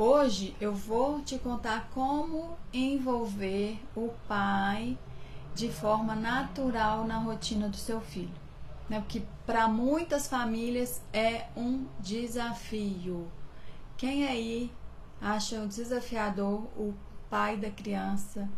Hoje eu vou te contar como envolver o pai de forma natural na rotina do seu filho. Né? Porque para muitas famílias é um desafio. Quem aí acha desafiador o pai da criança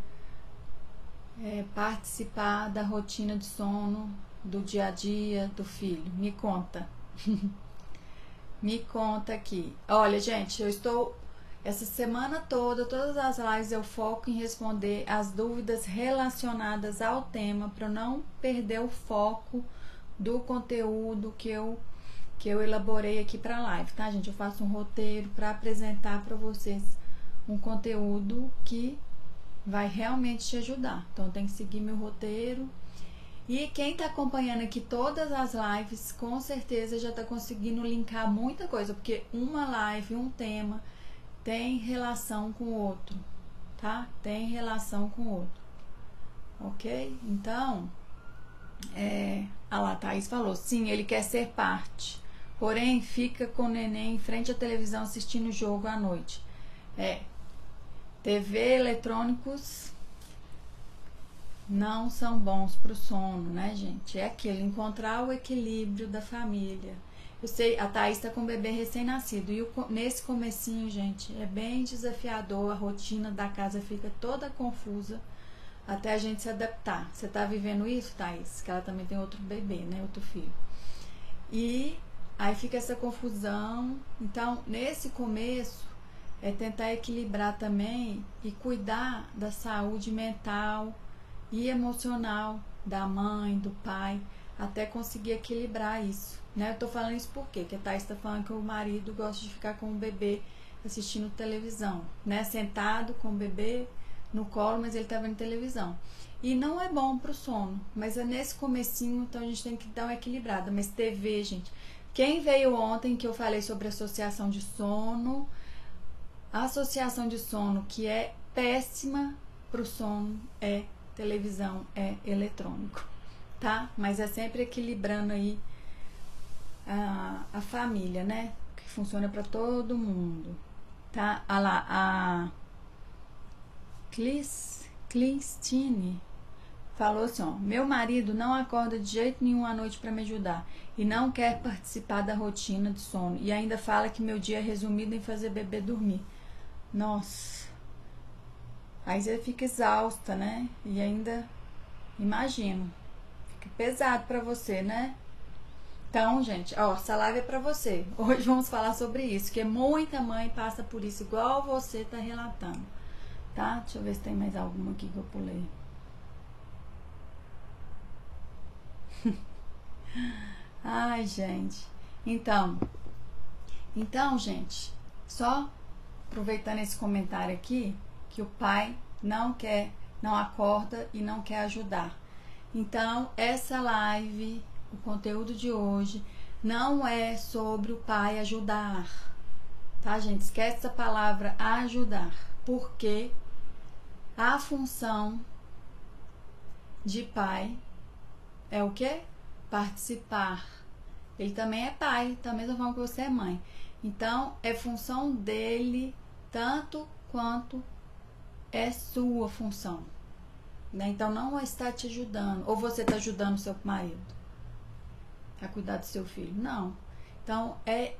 é, participar da rotina de sono, do dia a dia do filho? Me conta. Me conta aqui. Olha, gente, eu estou essa semana toda, todas as lives eu foco em responder as dúvidas relacionadas ao tema para não perder o foco do conteúdo que eu que eu elaborei aqui para a live, tá, gente? Eu faço um roteiro para apresentar para vocês um conteúdo que vai realmente te ajudar. Então tem que seguir meu roteiro. E quem está acompanhando aqui todas as lives, com certeza já está conseguindo linkar muita coisa, porque uma live, um tema tem relação com o outro, tá? Tem relação com o outro, ok? Então, é, a lá, Thaís falou, sim, ele quer ser parte, porém fica com o neném em frente à televisão assistindo o jogo à noite. É, TV, eletrônicos não são bons para o sono, né, gente? É aquilo, encontrar o equilíbrio da família sei, a Thaís está com um bebê recém-nascido. E o, nesse comecinho, gente, é bem desafiador. A rotina da casa fica toda confusa até a gente se adaptar. Você está vivendo isso, Thaís? Que ela também tem outro bebê, né? Outro filho. E aí fica essa confusão. Então, nesse começo, é tentar equilibrar também e cuidar da saúde mental e emocional da mãe, do pai, até conseguir equilibrar isso. Né? Eu tô falando isso porque que a Thais tá falando que o marido gosta de ficar com o bebê assistindo televisão, né? Sentado com o bebê no colo, mas ele tá vendo televisão. E não é bom pro sono, mas é nesse comecinho, então a gente tem que dar uma equilibrada. Mas TV, gente, quem veio ontem que eu falei sobre associação de sono, associação de sono que é péssima pro sono é televisão, é eletrônico, tá? Mas é sempre equilibrando aí a, a família, né? Que funciona para todo mundo. Tá? Ah lá, a Clis, Clistine falou assim: ó, meu marido não acorda de jeito nenhum à noite para me ajudar e não quer participar da rotina de sono e ainda fala que meu dia é resumido em fazer bebê dormir. Nossa. Aí você fica exausta, né? E ainda imagino. Fica pesado para você, né? Então, gente, ó, essa live é pra você. Hoje vamos falar sobre isso, que muita mãe passa por isso, igual você tá relatando. Tá? Deixa eu ver se tem mais alguma aqui que eu pulei. Ai, gente. Então, então, gente, só aproveitando esse comentário aqui, que o pai não quer, não acorda e não quer ajudar. Então, essa live o conteúdo de hoje não é sobre o pai ajudar. Tá, gente? Esquece essa palavra ajudar. Porque a função de pai é o que? Participar. Ele também é pai, da mesma forma que você é mãe. Então, é função dele tanto quanto é sua função. Né? Então, não está te ajudando. Ou você está ajudando seu marido a cuidar do seu filho. Não. Então, é,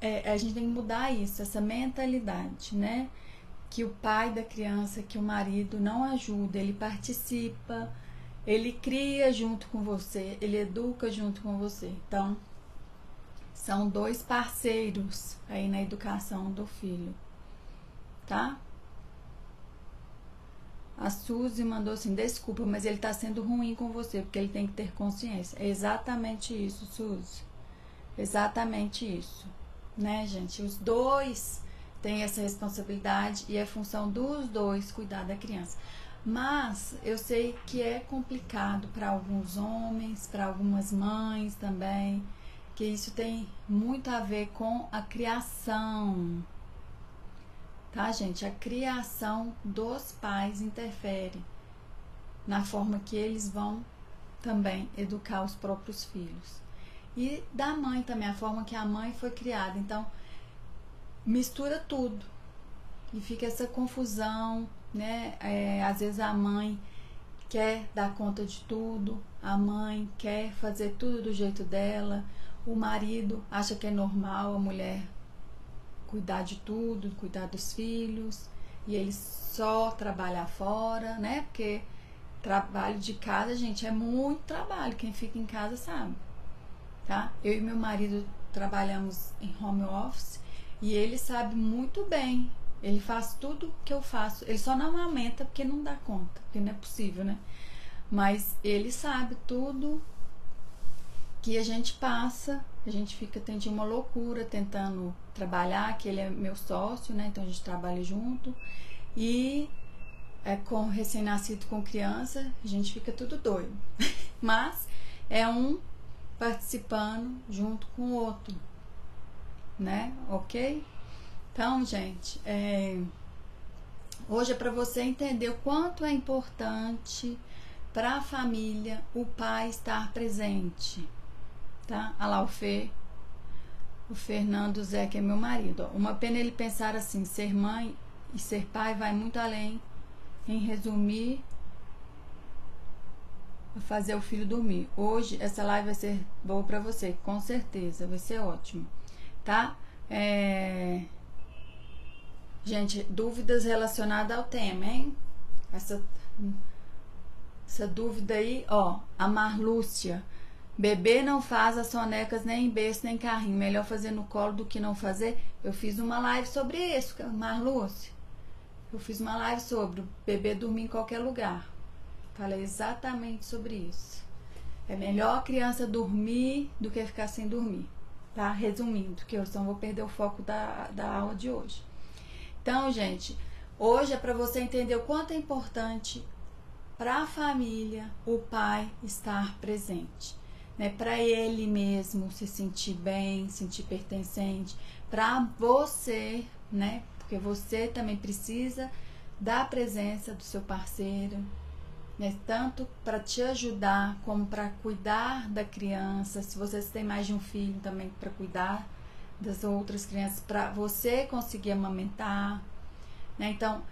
é, a gente tem que mudar isso, essa mentalidade, né? Que o pai da criança, que o marido não ajuda, ele participa, ele cria junto com você, ele educa junto com você. Então, são dois parceiros aí na educação do filho, tá? A Suzy mandou assim: desculpa, mas ele está sendo ruim com você, porque ele tem que ter consciência. É exatamente isso, Suzy. Exatamente isso. Né, gente? Os dois têm essa responsabilidade e é função dos dois cuidar da criança. Mas eu sei que é complicado para alguns homens, para algumas mães também, que isso tem muito a ver com a criação tá, gente? A criação dos pais interfere na forma que eles vão também educar os próprios filhos. E da mãe também, a forma que a mãe foi criada. Então, mistura tudo e fica essa confusão, né? É, às vezes a mãe quer dar conta de tudo, a mãe quer fazer tudo do jeito dela, o marido acha que é normal a mulher cuidar de tudo, cuidar dos filhos, e ele só trabalhar fora, né? Porque trabalho de casa, gente, é muito trabalho. Quem fica em casa sabe, tá? Eu e meu marido trabalhamos em home office e ele sabe muito bem. Ele faz tudo que eu faço. Ele só não amamenta porque não dá conta, porque não é possível, né? Mas ele sabe tudo que a gente passa, a gente fica tendo uma loucura tentando trabalhar, que ele é meu sócio, né? Então a gente trabalha junto. E é, com recém-nascido com criança, a gente fica tudo doido. Mas é um participando junto com o outro, né? Ok? Então, gente, é, hoje é para você entender o quanto é importante para a família o pai estar presente, tá? Olha lá o Fê, o Fernando Zé, que é meu marido. Uma pena ele pensar assim: ser mãe e ser pai vai muito além em resumir fazer o filho dormir. Hoje essa live vai ser boa para você, com certeza, vai ser ótimo, tá? É... Gente, dúvidas relacionadas ao tema, hein? Essa, essa dúvida aí, ó, a Marlúcia. Bebê não faz as sonecas nem em berço nem carrinho. Melhor fazer no colo do que não fazer. Eu fiz uma live sobre isso, Marlúcia. Eu fiz uma live sobre o bebê dormir em qualquer lugar. Falei exatamente sobre isso. É melhor a criança dormir do que ficar sem dormir. Tá? Resumindo, que eu só vou perder o foco da, da aula de hoje. Então, gente, hoje é para você entender o quanto é importante para a família o pai estar presente. Né, para ele mesmo se sentir bem, sentir pertencente, para você, né, porque você também precisa da presença do seu parceiro, né? tanto para te ajudar como para cuidar da criança. Se vocês têm mais de um filho, também para cuidar das outras crianças, para você conseguir amamentar. Né? Então,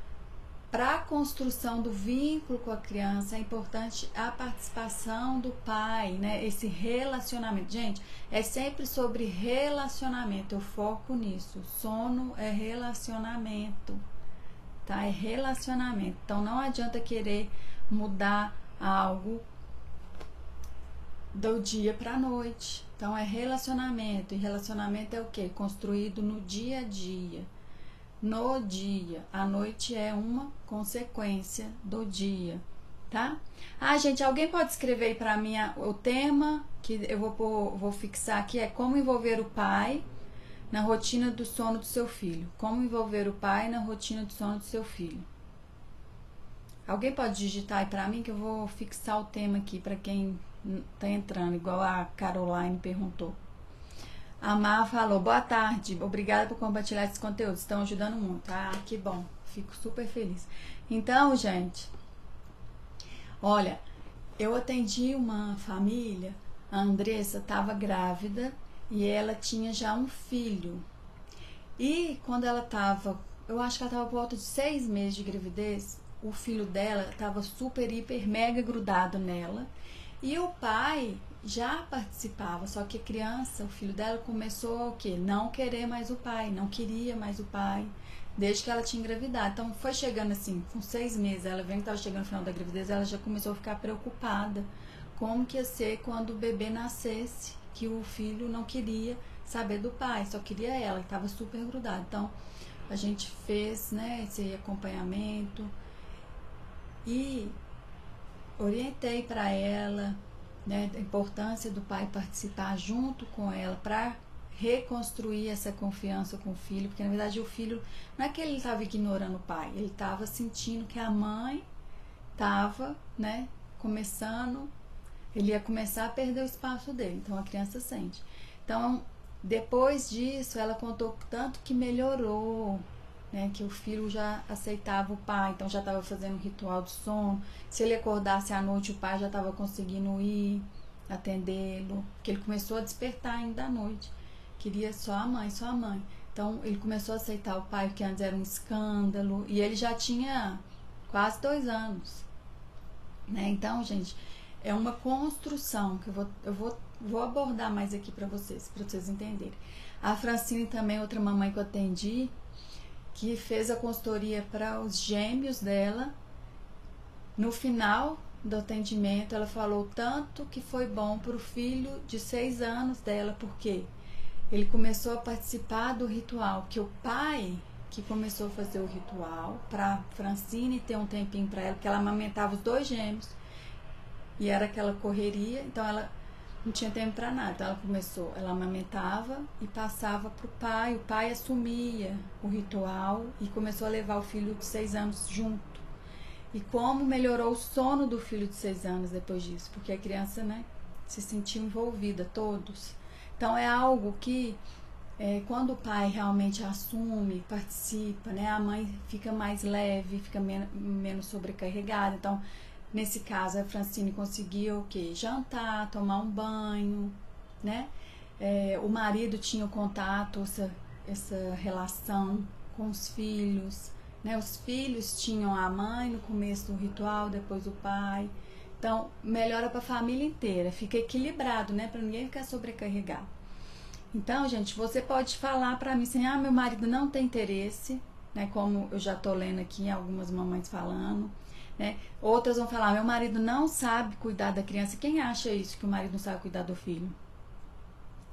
para a construção do vínculo com a criança é importante a participação do pai, né? Esse relacionamento. Gente, é sempre sobre relacionamento. Eu foco nisso. Sono é relacionamento. Tá? É relacionamento. Então não adianta querer mudar algo do dia para a noite. Então é relacionamento. E relacionamento é o que? Construído no dia a dia no dia. A noite é uma consequência do dia, tá? Ah, gente, alguém pode escrever para mim o tema que eu vou, vou fixar aqui é como envolver o pai na rotina do sono do seu filho. Como envolver o pai na rotina do sono do seu filho. Alguém pode digitar aí para mim que eu vou fixar o tema aqui para quem tá entrando, igual a Caroline perguntou. A Mar falou, boa tarde, obrigada por compartilhar esses conteúdos, estão ajudando muito. Ah, que bom, fico super feliz. Então, gente, olha, eu atendi uma família, a Andressa estava grávida e ela tinha já um filho. E quando ela estava, eu acho que ela estava por volta de seis meses de gravidez, o filho dela estava super, hiper, mega grudado nela. E o pai já participava, só que a criança, o filho dela, começou o quê? Não querer mais o pai, não queria mais o pai, desde que ela tinha engravidado. Então foi chegando assim, com seis meses, ela vendo que estava chegando no final da gravidez, ela já começou a ficar preocupada. Como que ia ser quando o bebê nascesse, que o filho não queria saber do pai, só queria ela, estava super grudada. Então a gente fez né, esse acompanhamento e orientei para ela né, a importância do pai participar junto com ela para reconstruir essa confiança com o filho, porque na verdade o filho não é que ele estava ignorando o pai, ele estava sentindo que a mãe estava, né, começando, ele ia começar a perder o espaço dele, então a criança sente. Então, depois disso, ela contou tanto que melhorou, né, que o filho já aceitava o pai, então já estava fazendo um ritual de sono. Se ele acordasse à noite, o pai já estava conseguindo ir atendê-lo, porque ele começou a despertar ainda à noite. Queria só a mãe, só a mãe. Então ele começou a aceitar o pai, que antes era um escândalo, e ele já tinha quase dois anos. Né? Então, gente, é uma construção que eu vou, eu vou, vou abordar mais aqui para vocês, para vocês entenderem. A Francine também, outra mamãe que eu atendi, que fez a consultoria para os gêmeos dela. No final do atendimento, ela falou tanto que foi bom para o filho de seis anos dela, porque ele começou a participar do ritual, que o pai que começou a fazer o ritual para Francine ter um tempinho para ela, que ela amamentava os dois gêmeos e era aquela correria, então ela não tinha tempo para nada. Então ela começou, ela amamentava e passava para o pai, o pai assumia o ritual e começou a levar o filho de seis anos junto. E como melhorou o sono do filho de seis anos depois disso, porque a criança, né, se sentiu envolvida, todos. Então é algo que é, quando o pai realmente assume, participa, né, a mãe fica mais leve, fica men menos sobrecarregada. Então Nesse caso, a Francine conseguia o quê? Jantar, tomar um banho, né? É, o marido tinha o contato, essa, essa relação com os filhos, né? Os filhos tinham a mãe no começo do ritual, depois o pai. Então, melhora para a família inteira, fica equilibrado, né? Para ninguém ficar sobrecarregado. Então, gente, você pode falar para mim assim: ah, meu marido não tem interesse, né? Como eu já tô lendo aqui algumas mamães falando. Né? Outras vão falar: meu marido não sabe cuidar da criança. Quem acha isso, que o marido não sabe cuidar do filho?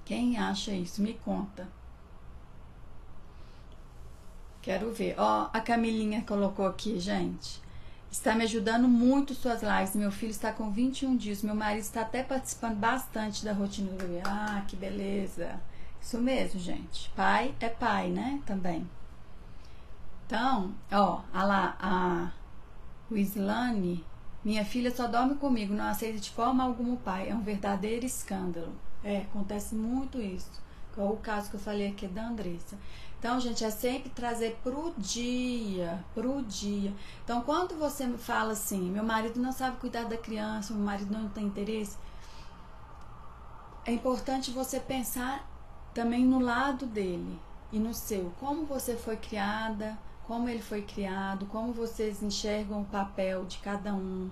Quem acha isso? Me conta. Quero ver. Ó, a Camilinha colocou aqui, gente. Está me ajudando muito suas lives. Meu filho está com 21 dias. Meu marido está até participando bastante da rotina do bebê. Ah, que beleza. Isso mesmo, gente. Pai é pai, né? Também. Então, ó, a lá, a o Islane, minha filha só dorme comigo, não aceita de forma alguma o pai. É um verdadeiro escândalo. É, acontece muito isso. Igual o caso que eu falei aqui da Andressa. Então, gente, é sempre trazer pro dia, pro dia. Então, quando você fala assim, meu marido não sabe cuidar da criança, meu marido não tem interesse, é importante você pensar também no lado dele e no seu. Como você foi criada, como ele foi criado, como vocês enxergam o papel de cada um,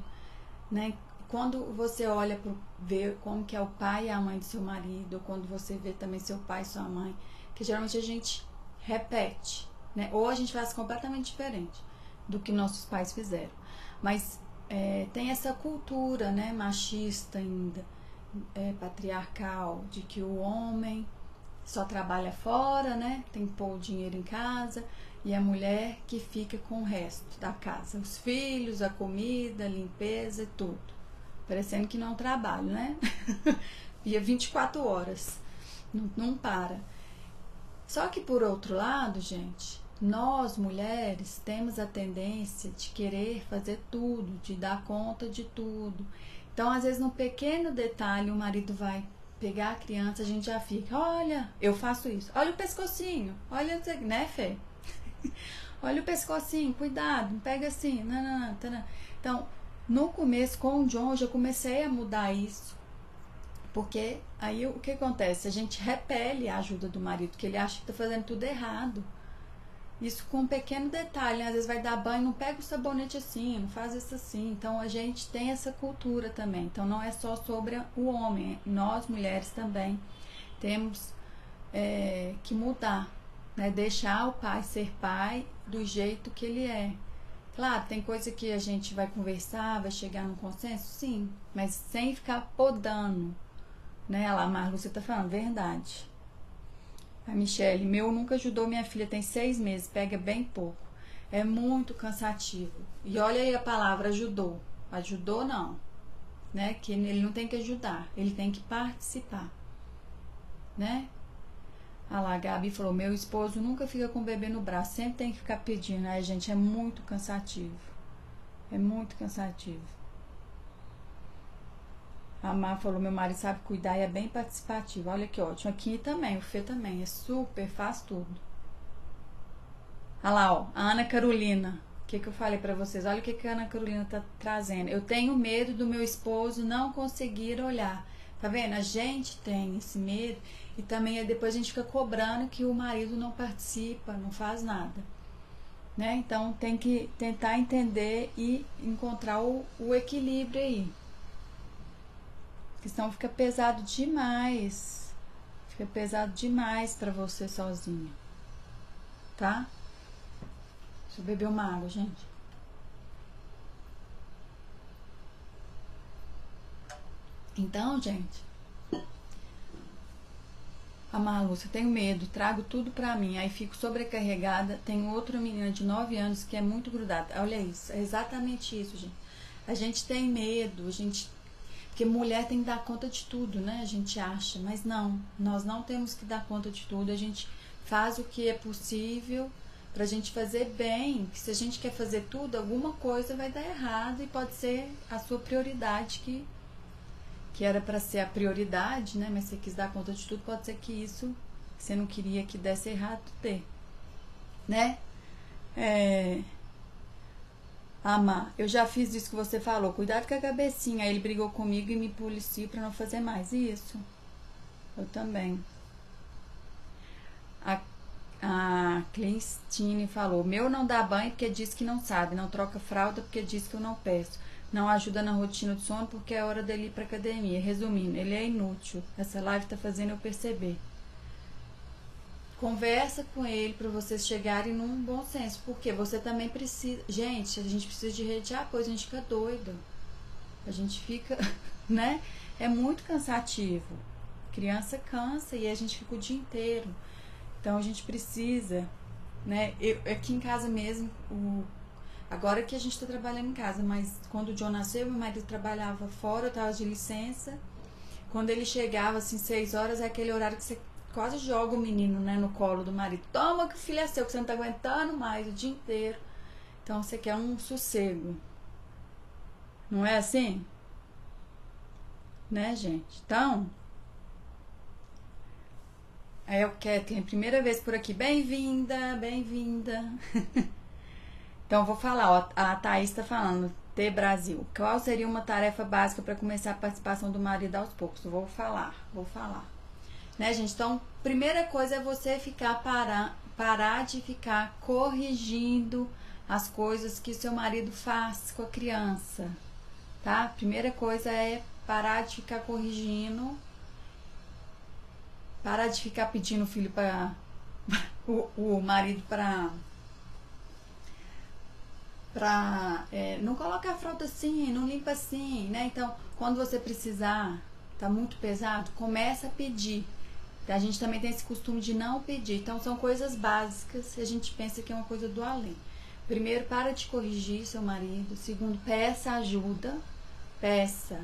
né? Quando você olha para ver como que é o pai e a mãe do seu marido, quando você vê também seu pai e sua mãe, que geralmente a gente repete, né? Ou a gente faz completamente diferente do que nossos pais fizeram. Mas é, tem essa cultura, né, machista ainda, é, patriarcal, de que o homem só trabalha fora, né? Tem que pôr o dinheiro em casa e a mulher que fica com o resto da casa, os filhos, a comida, a limpeza e tudo. Parecendo que não é um trabalho, né? e 24 horas, não, não para. Só que por outro lado, gente, nós mulheres temos a tendência de querer fazer tudo, de dar conta de tudo. Então, às vezes, num pequeno detalhe, o marido vai pegar a criança, a gente já fica, olha, eu faço isso, olha o pescocinho, olha, né, Fê? Olha o pescocinho, cuidado, pega assim. Não. Então, no começo com o John, eu já comecei a mudar isso. Porque aí o que acontece? A gente repele a ajuda do marido, que ele acha que está fazendo tudo errado. Isso com um pequeno detalhe, às vezes vai dar banho, não pega o sabonete assim, não faz isso assim. Então a gente tem essa cultura também. Então não é só sobre o homem, nós mulheres também temos é, que mudar né? Deixar o pai ser pai do jeito que ele é. Claro, tem coisa que a gente vai conversar, vai chegar num consenso, sim, mas sem ficar podando. Né? Lá, Marlu, você tá falando verdade. A Michelle, meu nunca ajudou minha filha, tem seis meses, pega bem pouco. É muito cansativo. E olha aí a palavra ajudou. Ajudou não. Né? Que ele não tem que ajudar, ele tem que participar. Né? Ah lá, a Gabi falou: meu esposo nunca fica com o bebê no braço, sempre tem que ficar pedindo. Aí, gente, é muito cansativo. É muito cansativo. A Mar falou: meu marido sabe cuidar e é bem participativo. Olha que ótimo. Aqui também, o Fê também. É super, faz tudo. Olha lá, ó, a Ana Carolina. O que, que eu falei para vocês? Olha o que, que a Ana Carolina tá trazendo. Eu tenho medo do meu esposo não conseguir olhar Tá vendo? A gente tem esse medo e também depois a gente fica cobrando que o marido não participa, não faz nada. Né? Então tem que tentar entender e encontrar o, o equilíbrio aí. Porque senão fica pesado demais. Fica pesado demais para você sozinha. Tá? Deixa eu beber uma água, gente. Então, gente, a Marlúcia, tenho medo, trago tudo pra mim, aí fico sobrecarregada. Tenho outra menina de 9 anos que é muito grudada. Olha isso, é exatamente isso, gente. A gente tem medo, a gente. Porque mulher tem que dar conta de tudo, né? A gente acha, mas não, nós não temos que dar conta de tudo. A gente faz o que é possível pra gente fazer bem. Que se a gente quer fazer tudo, alguma coisa vai dar errado e pode ser a sua prioridade que que era para ser a prioridade, né? Mas você quis dar conta de tudo, pode ser que isso você não queria que desse errado ter, né? É... Amar, eu já fiz isso que você falou. Cuidado com a cabecinha. Aí ele brigou comigo e me policiou para não fazer mais isso. Eu também. A, a Cleistine falou: Meu não dá banho porque diz que não sabe. Não troca fralda porque diz que eu não peço não ajuda na rotina do sono porque é hora dele ir para academia. Resumindo, ele é inútil. Essa live está fazendo eu perceber. Conversa com ele para vocês chegarem num bom senso, porque você também precisa. Gente, a gente precisa de rede de apoio, a gente fica doido. A gente fica, né? É muito cansativo. criança cansa e a gente fica o dia inteiro. Então a gente precisa, né? Eu, aqui em casa mesmo, o Agora que a gente está trabalhando em casa, mas quando o John nasceu, meu marido trabalhava fora, eu estava de licença. Quando ele chegava, assim, seis horas, é aquele horário que você quase joga o menino, né, no colo do marido. Toma que o filho é seu, que você não está aguentando mais o dia inteiro. Então você quer um sossego. Não é assim? Né, gente? Então. É o Kathleen, primeira vez por aqui. Bem-vinda, bem-vinda. Então, vou falar, ó, a Thaís está falando, T Brasil. Qual seria uma tarefa básica para começar a participação do marido aos poucos? Vou falar, vou falar. Né, gente? Então, primeira coisa é você ficar parar, parar de ficar corrigindo as coisas que seu marido faz com a criança, tá? Primeira coisa é parar de ficar corrigindo, parar de ficar pedindo o filho para o, o marido para para é, não coloca a fralda assim, não limpa assim, né? Então, quando você precisar, tá muito pesado, começa a pedir. A gente também tem esse costume de não pedir. Então, são coisas básicas a gente pensa que é uma coisa do além. Primeiro, para de corrigir seu marido. Segundo, peça ajuda. Peça,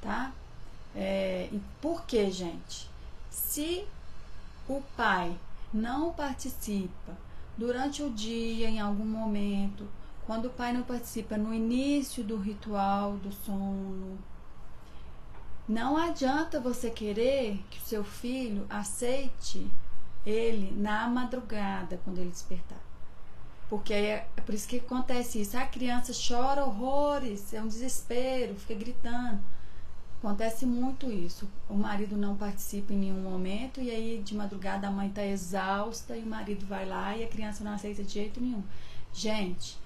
tá? É, e por que, gente? Se o pai não participa durante o dia, em algum momento, quando o pai não participa no início do ritual do sono, não adianta você querer que o seu filho aceite ele na madrugada, quando ele despertar. Porque é, é por isso que acontece isso. A criança chora horrores, é um desespero, fica gritando. Acontece muito isso. O marido não participa em nenhum momento e aí de madrugada a mãe está exausta e o marido vai lá e a criança não aceita de jeito nenhum. Gente,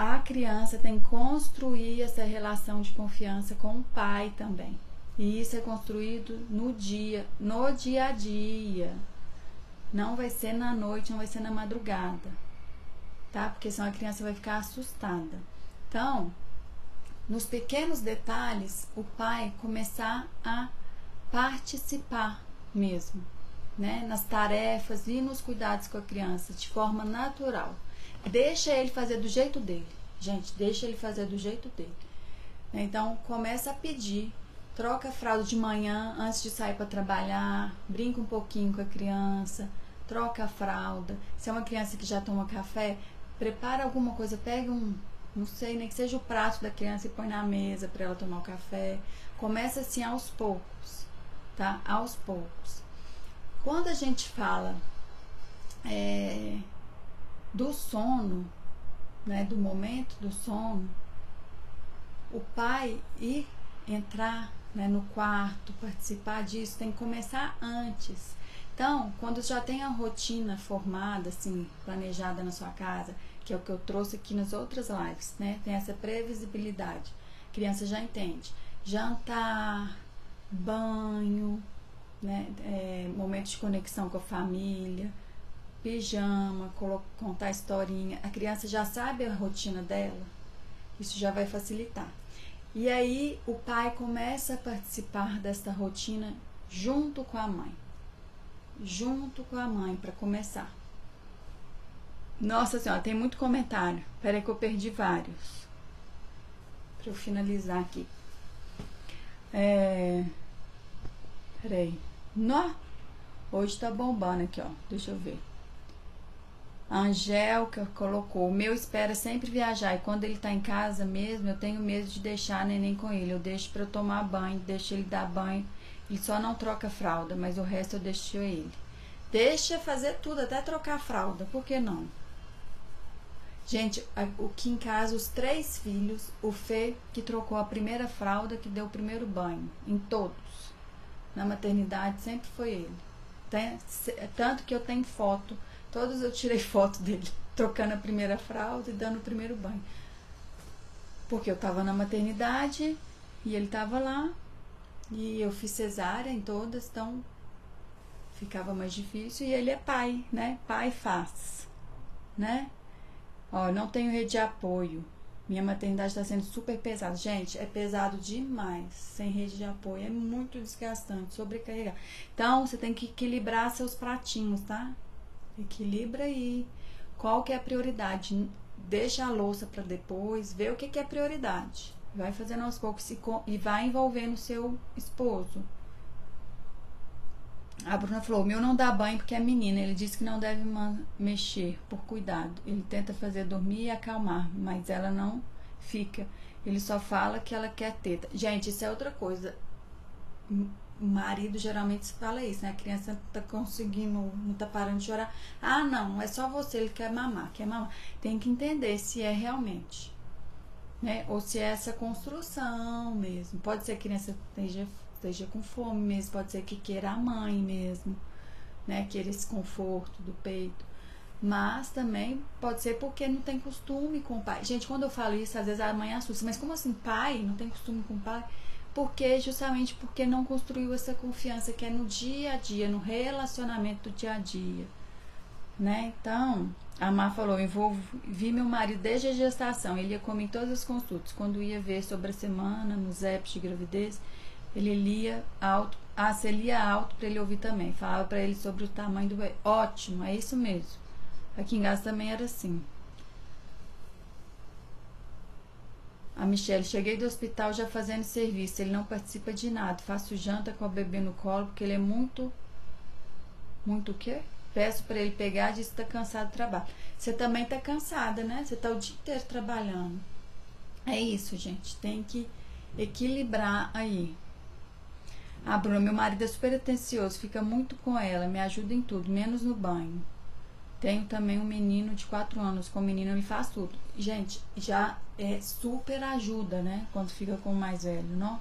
a criança tem que construir essa relação de confiança com o pai também. E isso é construído no dia, no dia a dia. Não vai ser na noite, não vai ser na madrugada. Tá? Porque senão a criança vai ficar assustada. Então, nos pequenos detalhes, o pai começar a participar mesmo, né? Nas tarefas e nos cuidados com a criança de forma natural. Deixa ele fazer do jeito dele. Gente, deixa ele fazer do jeito dele. Então, começa a pedir. Troca a fralda de manhã antes de sair para trabalhar. Brinca um pouquinho com a criança. Troca a fralda. Se é uma criança que já toma café, prepara alguma coisa. Pega um, não sei, nem que seja o prato da criança e põe na mesa para ela tomar o café. Começa assim aos poucos, tá? Aos poucos. Quando a gente fala é, do sono, né, do momento do sono, o pai ir entrar né, no quarto, participar disso, tem que começar antes. Então, quando já tem a rotina formada, assim, planejada na sua casa, que é o que eu trouxe aqui nas outras lives, né? Tem essa previsibilidade. A criança já entende. Jantar, banho, né? É, momentos de conexão com a família, pijama, contar historinha. A criança já sabe a rotina dela. Isso já vai facilitar. E aí o pai começa a participar desta rotina junto com a mãe junto com a mãe para começar. Nossa senhora, tem muito comentário. Peraí que eu perdi vários. Para eu finalizar aqui. É... Peraí. Nó! Hoje tá bombando aqui, ó. Deixa eu ver. A Angélica colocou: O meu espera sempre viajar. E quando ele tá em casa mesmo, eu tenho medo de deixar neném com ele. Eu deixo para eu tomar banho, deixo ele dar banho ele só não troca fralda, mas o resto eu deixo ele. Deixa fazer tudo, até trocar fralda, por que não? Gente, o que em casa, os três filhos, o Fê que trocou a primeira fralda, que deu o primeiro banho, em todos. Na maternidade sempre foi ele. Tanto que eu tenho foto, todos eu tirei foto dele, trocando a primeira fralda e dando o primeiro banho. Porque eu estava na maternidade e ele estava lá, e eu fiz cesárea em todas, então ficava mais difícil. E ele é pai, né? Pai faz, né? Ó, não tenho rede de apoio. Minha maternidade está sendo super pesada. Gente, é pesado demais. Sem rede de apoio. É muito desgastante, sobrecarregar. Então, você tem que equilibrar seus pratinhos, tá? Equilibra aí. Qual que é a prioridade? Deixa a louça para depois. Vê o que, que é prioridade. Vai fazendo aos poucos e vai envolvendo seu esposo. A Bruna falou: meu não dá banho porque é menina. Ele disse que não deve mexer por cuidado. Ele tenta fazer dormir e acalmar, mas ela não fica. Ele só fala que ela quer teta. Gente, isso é outra coisa. Marido geralmente fala isso, né? A criança tá conseguindo, não tá parando de chorar. Ah, não, é só você, ele quer mamar, quer mamar. Tem que entender se é realmente né? Ou se é essa construção mesmo. Pode ser que a criança esteja, esteja com fome mesmo, pode ser que queira a mãe mesmo, né? Queira esse conforto do peito. Mas também pode ser porque não tem costume com o pai. Gente, quando eu falo isso, às vezes a mãe assusta. Mas como assim, pai? Não tem costume com o pai? Porque justamente porque não construiu essa confiança que é no dia a dia, no relacionamento do dia a dia. Né? Então, a Má falou, envolvi meu marido desde a gestação. Ele ia comer em todas as consultas. Quando ia ver sobre a semana, nos apps de gravidez, ele lia alto. Ah, você lia alto para ele ouvir também. Falava para ele sobre o tamanho do bebê. Ótimo, é isso mesmo. Aqui em casa também era assim. A Michelle, cheguei do hospital já fazendo serviço. Ele não participa de nada. Faço janta com o bebê no colo porque ele é muito. Muito o quê? Peço para ele pegar diz que está cansado do trabalho. Você também está cansada, né? Você está o dia inteiro trabalhando. É isso, gente. Tem que equilibrar aí. Ah, Bruna, meu marido é super atencioso, fica muito com ela, me ajuda em tudo, menos no banho. Tenho também um menino de 4 anos, com o menino ele faz tudo. Gente, já é super ajuda, né? Quando fica com o mais velho, não?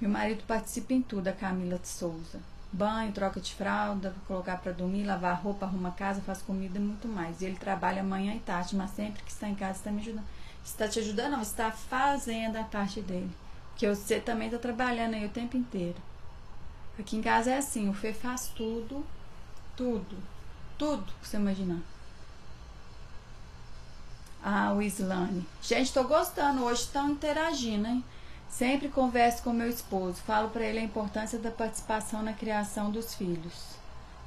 Meu marido participa em tudo, a Camila de Souza banho, troca de fralda, colocar para dormir, lavar roupa, arruma casa, faz comida e muito mais. E ele trabalha manhã e tarde, mas sempre que está em casa está me ajudando. Está te ajudando, não, está fazendo a parte dele. Que você também está trabalhando aí o tempo inteiro. Aqui em casa é assim, o Fê faz tudo, tudo, tudo que você imaginar. Ah, o Islane. Gente, tô gostando. Hoje estão interagindo, hein? Sempre converso com meu esposo, falo para ele a importância da participação na criação dos filhos.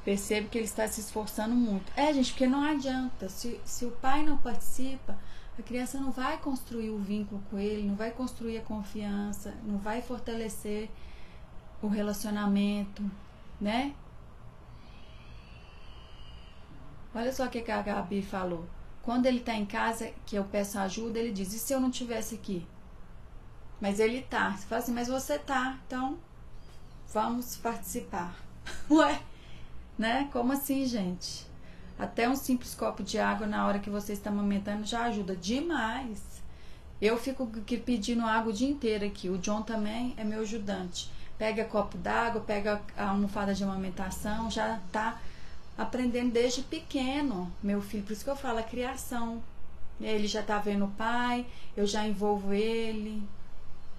Percebo que ele está se esforçando muito. É, gente, porque não adianta. Se, se o pai não participa, a criança não vai construir o vínculo com ele, não vai construir a confiança, não vai fortalecer o relacionamento, né? Olha só o que a Gabi falou. Quando ele está em casa, que eu peço ajuda, ele diz: e se eu não tivesse aqui? Mas ele tá. Você fala assim, mas você tá, então vamos participar. Ué, né? Como assim, gente? Até um simples copo de água na hora que você está amamentando já ajuda demais. Eu fico pedindo água o dia inteiro aqui. O John também é meu ajudante. Pega copo d'água, pega a almofada de amamentação, já tá aprendendo desde pequeno, meu filho. Por isso que eu falo a criação. Ele já tá vendo o pai, eu já envolvo ele.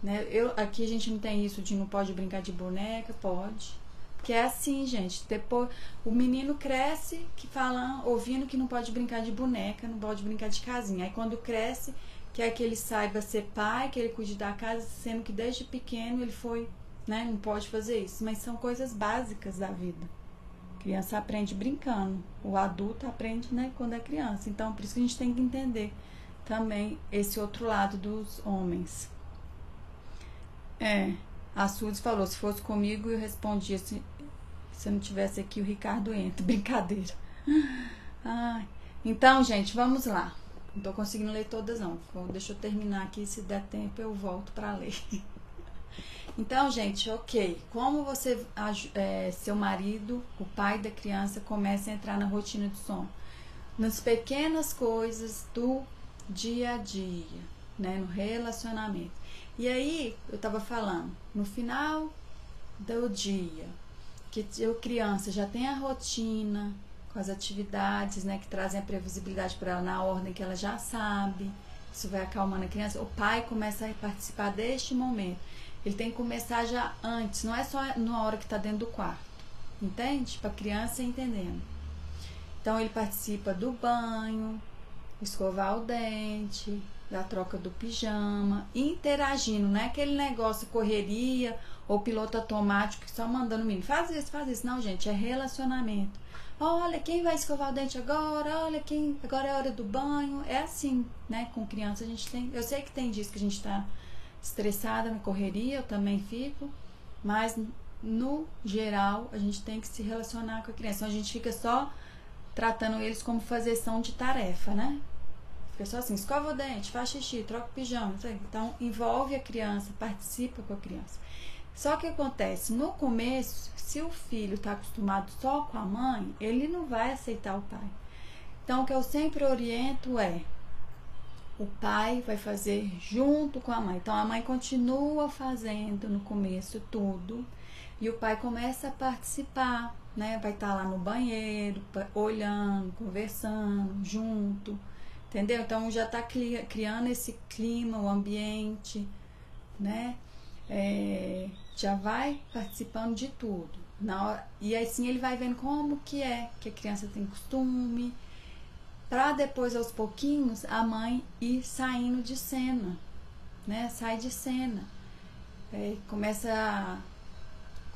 Né? Eu, aqui a gente não tem isso de não pode brincar de boneca, pode. Porque é assim, gente. Depois o menino cresce que fala, ouvindo que não pode brincar de boneca, não pode brincar de casinha. Aí quando cresce, quer que ele saiba ser pai, que ele cuide da casa, sendo que desde pequeno ele foi, né, não pode fazer isso. Mas são coisas básicas da vida. Criança aprende brincando, o adulto aprende, né, quando é criança. Então, por isso que a gente tem que entender também esse outro lado dos homens. É, a Suzy falou, se fosse comigo eu respondia se, se eu não tivesse aqui o Ricardo entra. Brincadeira. Ai. Então, gente, vamos lá. Não tô conseguindo ler todas não. Deixa eu terminar aqui, se der tempo eu volto para ler. Então, gente, ok. Como você, é, seu marido, o pai da criança, começa a entrar na rotina de sono? Nas pequenas coisas do dia a dia, né? No relacionamento. E aí, eu estava falando, no final do dia, que eu criança já tem a rotina com as atividades, né, que trazem a previsibilidade para ela na ordem que ela já sabe. Isso vai acalmando a criança. O pai começa a participar deste momento. Ele tem que começar já antes, não é só na hora que está dentro do quarto. Entende? Para a criança entendendo. Então ele participa do banho, escovar o dente, da troca do pijama, interagindo, não é aquele negócio correria ou piloto automático que só mandando o menino, faz isso, faz isso. Não, gente, é relacionamento. Olha, quem vai escovar o dente agora? Olha, quem agora é hora do banho. É assim, né? Com criança a gente tem. Eu sei que tem dias que a gente tá estressada na correria, eu também fico, mas no geral a gente tem que se relacionar com a criança. Então, a gente fica só tratando eles como fazeção de tarefa, né? Fica só assim, escova o dente, faz xixi, troca o pijama. Então, envolve a criança, participa com a criança. Só que acontece, no começo, se o filho está acostumado só com a mãe, ele não vai aceitar o pai. Então, o que eu sempre oriento é: o pai vai fazer junto com a mãe. Então, a mãe continua fazendo no começo tudo e o pai começa a participar, né? Vai estar tá lá no banheiro, olhando, conversando, junto. Entendeu? Então já está criando esse clima, o ambiente, né? É, já vai participando de tudo. Hora, e assim ele vai vendo como que é, que a criança tem costume, para depois aos pouquinhos a mãe ir saindo de cena, né? Sai de cena. É, começa a,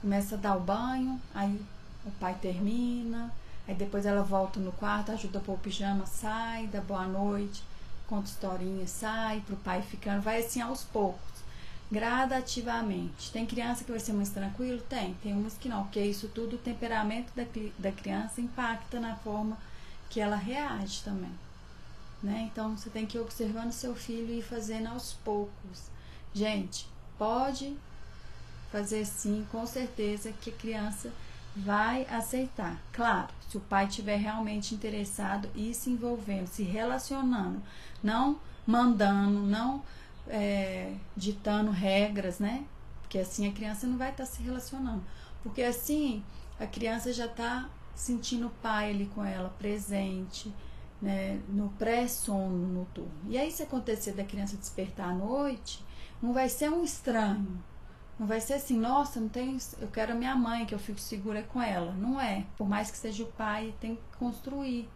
começa a dar o banho, aí o pai termina, Aí depois ela volta no quarto, ajuda a pôr o pijama, sai, dá boa noite, conta historinha, sai pro pai ficando, vai assim aos poucos, gradativamente. Tem criança que vai ser mais tranquilo? Tem, tem umas que não, porque isso tudo, o temperamento da, da criança impacta na forma que ela reage também. Né? Então você tem que ir observando seu filho e ir fazendo aos poucos. Gente, pode fazer sim, com certeza que a criança vai aceitar. Claro, se o pai estiver realmente interessado e se envolvendo, se relacionando, não mandando, não é, ditando regras, né? Porque assim a criança não vai estar se relacionando. Porque assim a criança já está sentindo o pai ali com ela, presente, né? No pré-sono noturno. E aí, se acontecer da criança despertar à noite, não vai ser um estranho, não vai ser assim, nossa, não tenho, eu quero a minha mãe, que eu fico segura com ela. Não é. Por mais que seja o pai, tem que construir.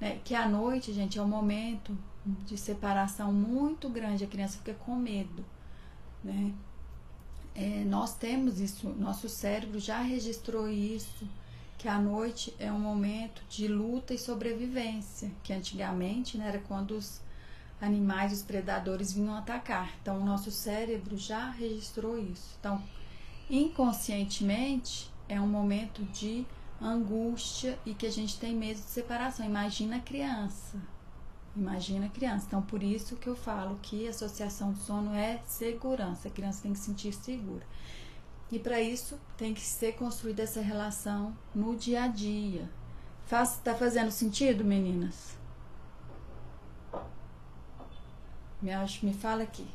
Né? Que à noite, gente, é um momento de separação muito grande. A criança fica com medo. Né? É, nós temos isso, nosso cérebro já registrou isso, que a noite é um momento de luta e sobrevivência, que antigamente né, era quando os animais, os predadores vinham atacar. Então, o nosso cérebro já registrou isso. Então, inconscientemente, é um momento de angústia e que a gente tem medo de separação. Imagina a criança. Imagina a criança. Então, por isso que eu falo que a associação de sono é segurança. A criança tem que se sentir segura. E para isso tem que ser construída essa relação no dia a dia. Faz, tá fazendo sentido, meninas? Me, me fala aqui.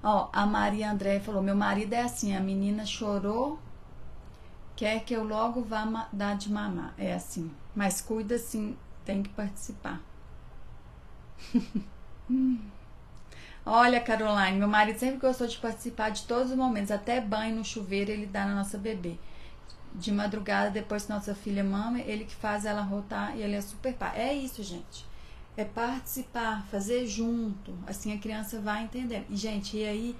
Ó, a Maria André falou: meu marido é assim, a menina chorou, quer que eu logo vá dar de mamar. É assim. Mas cuida assim, tem que participar. Olha, Caroline, meu marido sempre gostou de participar de todos os momentos, até banho no chuveiro ele dá na nossa bebê. De madrugada, depois que nossa filha mama, ele que faz ela rotar e ele é super pai. É isso, gente. É participar, fazer junto. Assim a criança vai entendendo. E, gente, e aí,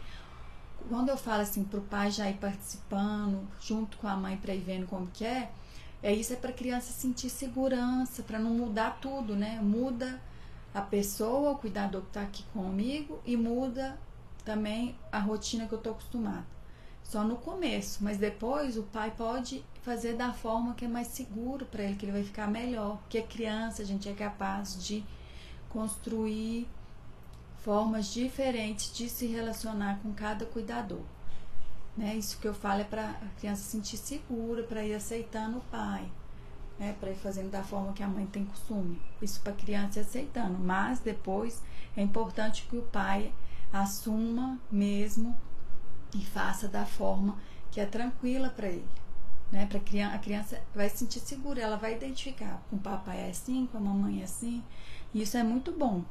quando eu falo assim pro pai já ir participando, junto com a mãe para ir vendo como que é, é isso é para criança sentir segurança, para não mudar tudo, né? Muda a pessoa, o cuidador que está aqui comigo e muda também a rotina que eu estou acostumada. Só no começo, mas depois o pai pode fazer da forma que é mais seguro para ele, que ele vai ficar melhor. Porque a criança, a gente é capaz de construir formas diferentes de se relacionar com cada cuidador. Né? Isso que eu falo é para a criança se sentir segura, para ir aceitando o pai né, para ir fazendo da forma que a mãe tem costume. Isso para a criança ir aceitando, mas depois é importante que o pai assuma mesmo e faça da forma que é tranquila para ele. Né, para criança, a criança vai se sentir segura, ela vai identificar com o papai é assim, com a mamãe é assim. E isso é muito bom,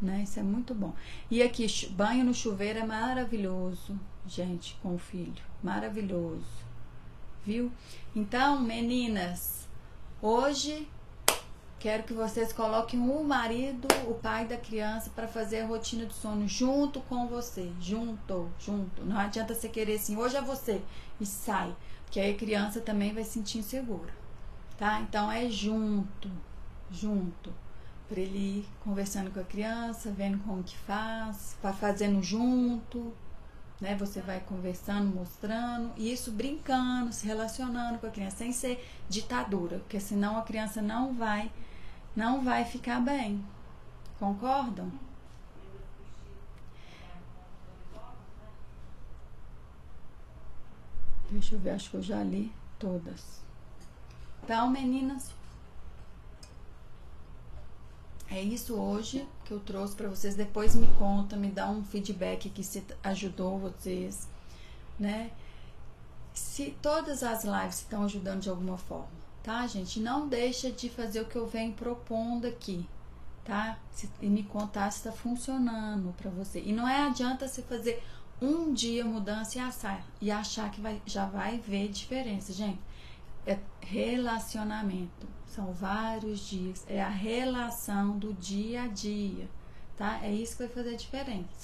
né? Isso é muito bom. E aqui, banho no chuveiro é maravilhoso, gente, com o filho. Maravilhoso. Viu? Então, meninas, Hoje quero que vocês coloquem o marido, o pai da criança, para fazer a rotina do sono junto com você. Junto, junto. Não adianta você querer assim, hoje é você e sai. Porque aí a criança também vai se sentir insegura. Tá? Então é junto, junto. Para ele ir conversando com a criança, vendo como que faz, fazendo junto né? Você vai conversando, mostrando, e isso brincando, se relacionando com a criança, sem ser ditadura, porque senão a criança não vai, não vai ficar bem. Concordam? Deixa eu ver, acho que eu já li todas. Então, meninas, é isso hoje que eu trouxe para vocês. Depois me conta, me dá um feedback que se ajudou vocês, né? Se todas as lives estão ajudando de alguma forma, tá, gente? Não deixa de fazer o que eu venho propondo aqui, tá? Se, e me contar se está funcionando para você. E não é adianta você fazer um dia mudança e achar, e achar que vai, já vai ver diferença, gente. É relacionamento são vários dias. É a relação do dia a dia, tá? É isso que vai fazer a diferença.